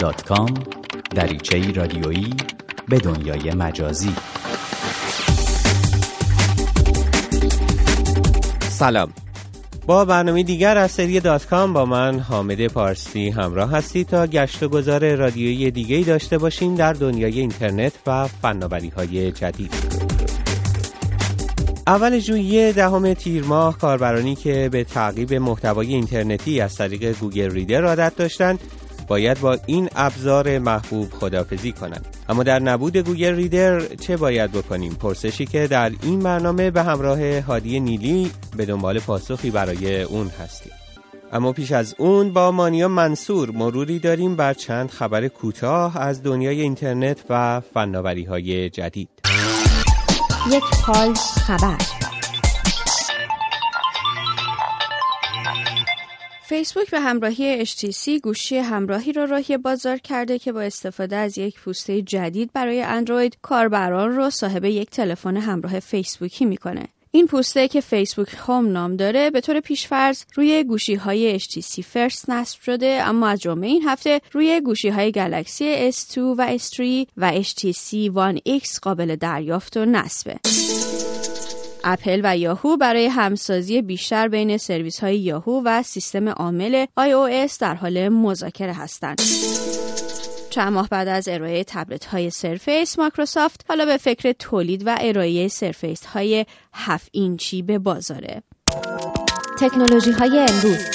facebook.com دریچه رادیویی به دنیای مجازی. سلام. با برنامه دیگر از سری دات کام با من حامد پارسی همراه هستی تا گشت و گذار رادیویی دیگه داشته باشیم در دنیای اینترنت و فناوری های جدید. اول ژوئیه دهم تیر ماه کاربرانی که به تعقیب محتوای اینترنتی از طریق گوگل ریدر عادت داشتند باید با این ابزار محبوب خدافزی کنند. اما در نبود گوگل ریدر چه باید بکنیم؟ پرسشی که در این برنامه به همراه هادی نیلی به دنبال پاسخی برای اون هستیم. اما پیش از اون با مانیا منصور مروری داریم بر چند خبر کوتاه از دنیای اینترنت و فناوری های جدید. یک پال خبر. فیسبوک به همراهی HTC گوشی همراهی را راهی بازار کرده که با استفاده از یک پوسته جدید برای اندروید کاربران را صاحب یک تلفن همراه فیسبوکی می‌کنه. این پوسته که فیسبوک هوم نام داره به طور پیشفرض روی گوشی های HTC فرست نصب شده اما از جمعه این هفته روی گوشی های گلکسی S2 و S3 و HTC One X قابل دریافت و نصبه. اپل و یاهو برای همسازی بیشتر بین سرویس های یاهو و سیستم عامل iOS در حال مذاکره هستند. چند ماه بعد از ارائه تبلت های سرفیس مایکروسافت حالا به فکر تولید و ارائه سرفیس های 7 اینچی به بازار تکنولوژی های امروز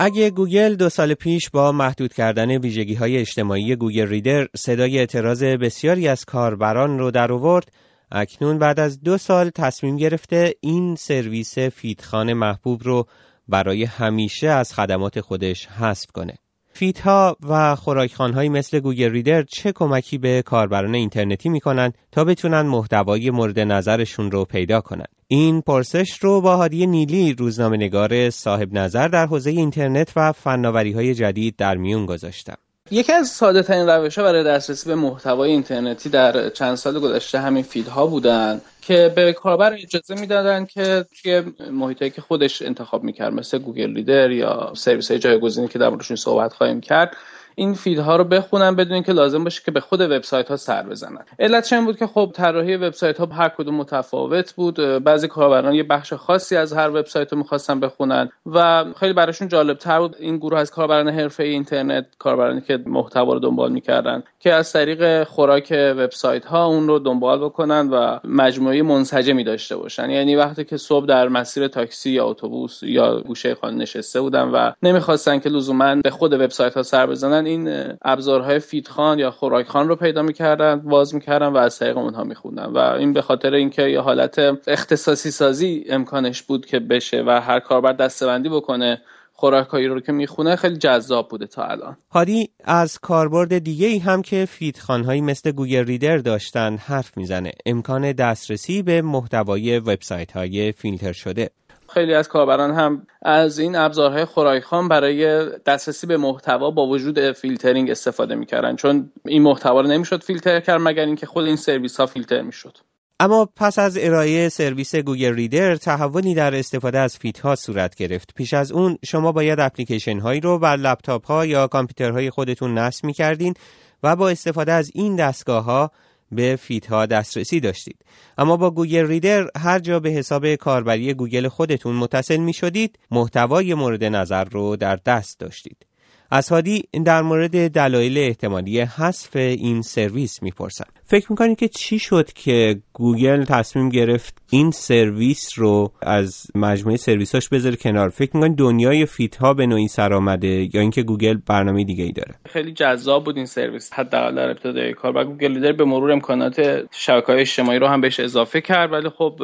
اگه گوگل دو سال پیش با محدود کردن ویژگی های اجتماعی گوگل ریدر صدای اعتراض بسیاری از کاربران رو در آورد اکنون بعد از دو سال تصمیم گرفته این سرویس فیدخوان محبوب رو برای همیشه از خدمات خودش حذف کنه. فیدها و خوراک‌خوان‌هایی مثل گوگل ریدر چه کمکی به کاربران اینترنتی می‌کنن تا بتونن محتوای مورد نظرشون رو پیدا کنن این پرسش رو با هادی نیلی روزنامه نگار صاحب نظر در حوزه اینترنت و فناوری های جدید در میون گذاشتم یکی از ساده ترین روش ها برای دسترسی به محتوای اینترنتی در چند سال گذشته همین فیدها بودن که به کاربر اجازه می‌دادن که توی محیطی که خودش انتخاب می‌کرد مثل گوگل ریدر یا سرویس های جایگزینی که در موردشون صحبت خواهیم کرد این فیدها رو بخونن بدون اینکه لازم باشه که به خود وبسایت ها سر بزنن. علت این بود که خب طراحی وبسایت ها هر کدوم متفاوت بود. بعضی کاربران یه بخش خاصی از هر وبسایت رو می‌خواستن بخونن و خیلی براشون جالب تر بود این گروه از کاربران حرفه‌ای اینترنت کاربرانی که محتوا رو دنبال می‌کردن که از طریق خوراک وبسایت ها اون رو دنبال بکنن و مجموعه منسجمی داشته باشن. یعنی وقتی که صبح در مسیر تاکسی یا اتوبوس یا گوشه خانه نشسته بودن و نمی‌خواستن که لزوما به خود وبسایت ها سر بزنن این ابزارهای فیدخوان یا خوراک‌خوان رو پیدا می‌کردن باز می‌کردن و از طریق اونها میخوندن. و این به خاطر اینکه یه حالت اختصاصی سازی امکانش بود که بشه و هر کاربر دستبندی بکنه خوراکایی رو که می‌خونه خیلی جذاب بوده تا الان. هادی از کاربرد دیگه ای هم که فیدخانهایی مثل گوگل ریدر داشتن حرف می‌زنه. امکان دسترسی به محتوای وبسایت های فیلتر شده. خیلی از کاربران هم از این ابزارهای خوراکخوان برای دسترسی به محتوا با وجود فیلترینگ استفاده می‌کردن. چون این محتوا رو نمی‌شد فیلتر کرد مگر اینکه خود این سرویس ها فیلتر می‌شد. اما پس از ارائه سرویس گوگل ریدر تحولی در استفاده از ها صورت گرفت. پیش از اون شما باید اپلیکیشن هایی رو بر لپتاپ ها یا کامپیوترهای خودتون نصب می‌کردین و با استفاده از این دستگاه ها به فیدها دسترسی داشتید. اما با گوگل ریدر هر جا به حساب کاربری گوگل خودتون متصل می شدید محتوای مورد نظر رو در دست داشتید. از هادی در مورد دلایل احتمالی حذف این سرویس می‌پرسم. فکر می‌کنید که چی شد که گوگل تصمیم گرفت این سرویس رو از مجموعه سرویساش بذاره کنار؟ فکر می‌کنید دنیای فید ها به نوعی سر آمده یا اینکه گوگل برنامه دیگه ای داره؟ خیلی جذاب بود این سرویس حداقل در ابتدای کار. و گوگل ریدر به مرور امکانات شبکه های اجتماعی رو هم بهش اضافه کرد ولی خب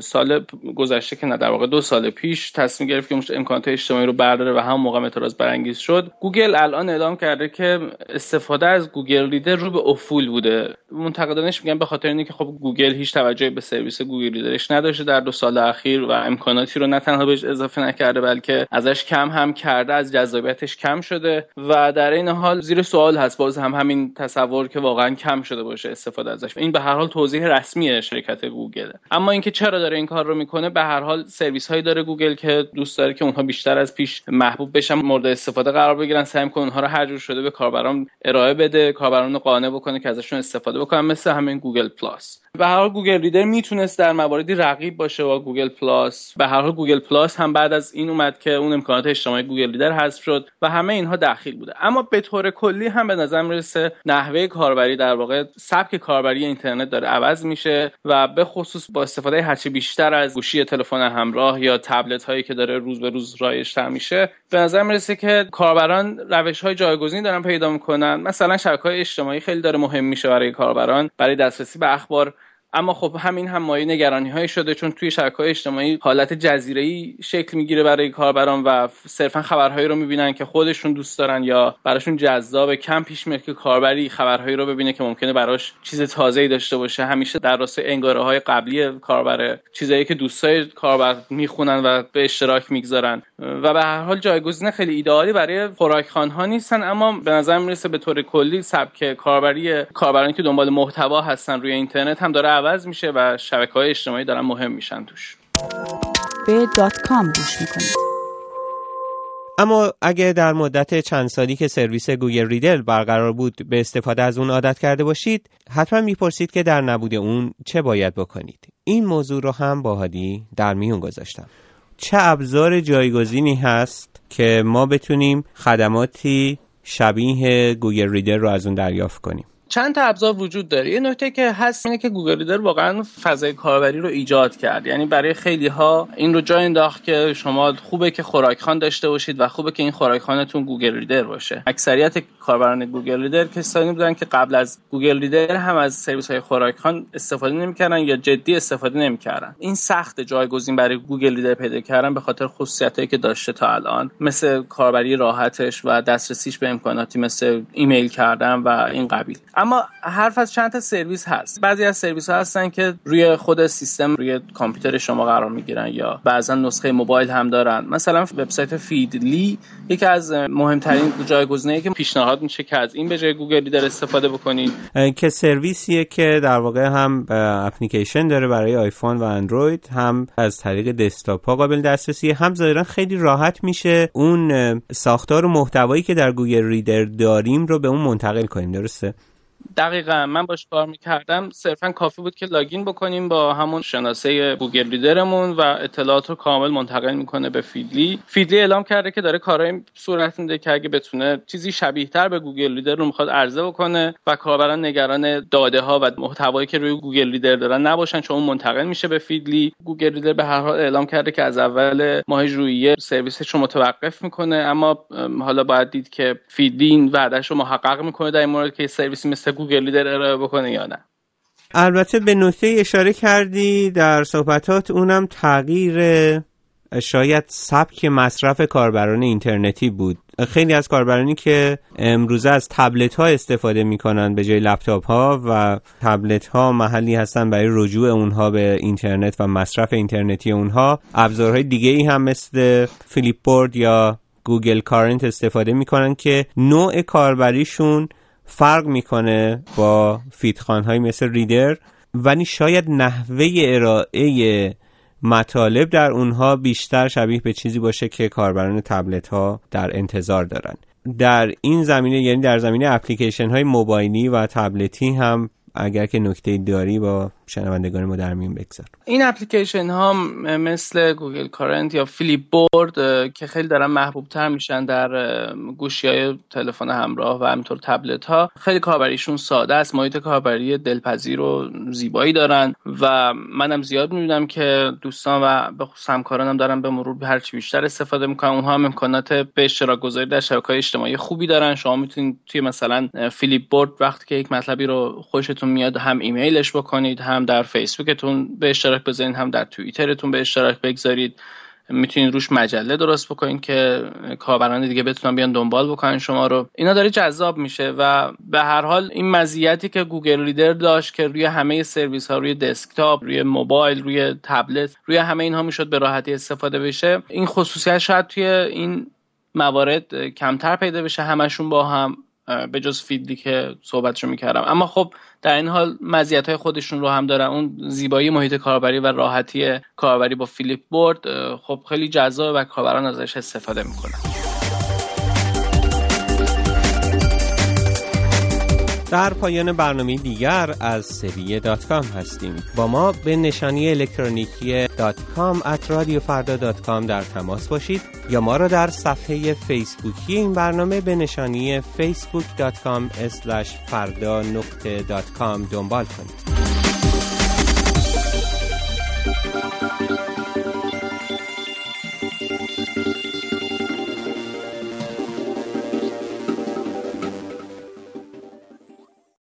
سال گذشته که نه در واقع دو سال پیش تصمیم گرفت که امکانات اجتماعی رو برداره و همون موقع اعتراض برانگیز شد. گوگل الان اعلام کرده که استفاده از گوگل ریدر رو به افول بوده. منتقدانش میگن به خاطر اینکه خب گوگل هیچ توجهی به سرویس گوگل ریدرش نداشته در دو سال اخیر و امکاناتی رو نه تنها بهش اضافه نکرده بلکه ازش کم هم کرده از جذابیتش کم شده و در این حال زیر سوال هست. باز هم همین تصور که واقعا کم شده باشه استفاده ازش. این به هر حال توضیح رسمی شرکت گوگل اما اینکه چرا داره این کار رو می‌کنه به هر حال سرویس هایی داره گوگل که دوست داره که اونها بیشتر از پیش محبوب بشن مورد استفاده قرار بگیرن سعی کنه اونها رو هر جور شده به کاربران ارائه بده کاربران رو قانع بکنه که ازشون استفاده بکنن مثل همین گوگل پلاس. به هر حال گوگل ریدر می‌تونست در مواردی رقیب باشه با گوگل پلاس. به هر حال گوگل پلاس هم بعد از این اومد که اون امکانات اجتماعی گوگل ریدر حذف شد و همه اینها دخیل بوده. اما به طور کلی هم به نظر می‌رسه نحوه کاربری در واقع سبک کاربری اینترنت داره عوض میشه و به خصوص با استفاده هرچی بیشتر از گوشی تلفن همراه یا تبلت هایی که داره روز به روز رایجتر میشه به نظر می‌رسه که کاربران روش های جایگزینی دارن پیدا می‌کنن. مثلا شبکه های اجتماعی خیلی داره مهم میشه برای کاربران برای دسترسی به اخبار. اما خب همین هم مایه نگرانی های شده چون توی شبکه های اجتماعی حالت جزیره ای شکل می‌گیره برای کاربران و صرفا خبرهایی رو می‌بینن که خودشون دوست دارن یا براشون جذاب کم پیش میاد که کاربری خبرهایی رو ببینه که ممکنه براش چیز تازه ای داشته باشه. همیشه در راستای انگاره های قبلی کاربر چیزایی که دوستای کاربر می‌خونن و به اشتراک می‌گذارن. و به هر حال جایگزین خیلی ایدئالی برای خوراکخوان ها نیستن اما به نظر می‌رسه به طور کلی سبک کاربری کاربرانی که دنبال محتوا هستن روی اینترنت هم داره عوض میشه و شبکه های اجتماعی دارن مهم میشن توش. به دات کام گوش می‌کنید اما اگه در مدت چند سالی که سرویس گوگل ریدر برقرار بود به استفاده از اون عادت کرده باشید حتما می‌پرسید که در نبود اون چه باید بکنید. این موضوع رو هم با هادی در میون گذاشتم. چه ابزار جایگزینی هست که ما بتونیم خدماتی شبیه گوگل ریدر رو از اون دریافت کنیم؟ چند تا ابزار وجود داره. یه نکته که هست اینه که گوگل ریدر واقعا فضای کاربری رو ایجاد کرد. یعنی برای خیلی ها این رو جا انداخت که شما خوبه که خوراکخوان داشته باشید و خوبه که این خوراکخوانتون گوگل ریدر باشه. اکثریت کاربران گوگل ریدر کسانی بودن که قبل از گوگل ریدر هم از سرویس های خوراکخوان استفاده نمی‌کردن یا جدی استفاده نمی‌کردن. این سخت جایگزین برای گوگل ریدر پیدا کردن به خاطر خصوصیتایی که داشته تا الان. مثل کاربری راحتش و دسترسیش به امکاناتی مثل ایمیل کردن و این قبیل. اما حرف از چند تا سرویس هست. بعضی از سرویس ها هستن که روی خود سیستم روی کامپیوتر شما قرار می‌گیرن یا بعضا نسخه موبایل هم دارن. مثلا وبسایت فیدلی یکی از مهمترین جایگزینایی که پیشنهاد میشه که از این به جای گوگل ریدر استفاده بکنید. که سرویسیه که در واقع هم اپلیکیشن داره برای آیفون و اندروید هم از طریق دسکتاپ ها قابل دسترسی هم ظاهرا خیلی راحت میشه اون ساختار و محتوایی که در گوگل ریدر داریم رو به اون منتقل کنیم. درسته؟ دقیقا من باش کار می‌کردم. صرفا کافی بود که لاگین بکنیم با همون شناسه گوگل ریدرمون و اطلاعات رو کامل منتقل می‌کنه به فیدلی. فیدلی اعلام کرده که داره کارهای صورت میده که اگه بتونه چیزی شبیه تر به گوگل ریدر رو می‌خواد عرضه بکنه و کاربران نگران داده ها و محتوایی که روی گوگل ریدر دارن نباشن چون اون منتقل میشه به فیدلی. گوگل ریدر به هر حال اعلام کرده که از اول ماه ژوئیه سرویسش رو متوقف می‌کنه. اما حالا باید دید که فیدلی این وعدهش رو محقق می‌کنه در این مورد که سرویسی مثل گوگل ریدر ارائه بکنه یا نه. البته به نکته اشاره کردی در صحبتات اونم تغییر شاید سبک مصرف کاربران اینترنتی بود. خیلی از کاربرانی که امروزه از تبلت ها استفاده می‌کنن به جای لپتاپ ها و تبلت ها محلی هستن برای رجوع اونها به اینترنت و مصرف اینترنتی اونها. ابزارهای دیگه ای هم مثل فلیپ بورد یا گوگل کارنت استفاده می‌کنن که نوع کاربریشون فرق می‌کنه با فیدخان های مثل ریدر ولی شاید نحوه ارائه مطالب در اونها بیشتر شبیه به چیزی باشه که کاربران تبلت ها در انتظار دارن. در این زمینه یعنی در زمینه اپلیکیشن های موبایلی و تبلتی هم اگر که نکته داری با شنوندگان ما در میون بگذار. این اپلیکیشن ها مثل گوگل کارنت یا فلیپ بورد که خیلی دارن محبوب تر میشن در گوشی های تلفن همراه و همینطور تبلت ها. خیلی کاربریشون ساده است. محیط کاربری دلپذیر و زیبایی دارن و منم زیاد می‌بینم که دوستان و به خصوص همکارانم دارن به مرور به هرچی بیشتر استفاده می‌کنن. اونها هم امکانات به اشتراک گذاری در شبکه اجتماعی خوبی دارن. شما می‌تونید توی مثلا فلیپ بورد وقتی که یک مطلبی رو خوشتون میاد هم ایمیلش بکنید هم در فیسبوکتون به اشتراک بذارید هم در توییترتون به اشتراک بگذارید. می‌تونید توش مجله درست بکنید که کاربران دیگه بتونن بیان دنبال بکنن شما رو. اینا داره جذاب میشه و به هر حال این مزیتی که گوگل ریدر داشت که روی همه سرویس ها روی دسکتاپ روی موبایل روی تبلت روی همه اینها می‌شد به راحتی استفاده بشه. این خصوصیت شاید توی این موارد کمتر پیدا بشه همشون با هم به جز فیدی که صحبتشو می‌کردم. اما خب در این حال مزیت های خودشون رو هم دارن. اون زیبایی محیط کاربری و راحتی کاربری با Flipboard خب خیلی جذاب و کاربران ازش استفاده می‌کنن. در پایان برنامه دیگری از سری دات کام هستیم. با ما به نشانی الکترونیکی دات کام at رادیو فردا دات کام در تماس باشید یا ما را در صفحه فیسبوکی این برنامه به نشانی facebook.com فردا نقطه دات کام دنبال کنید.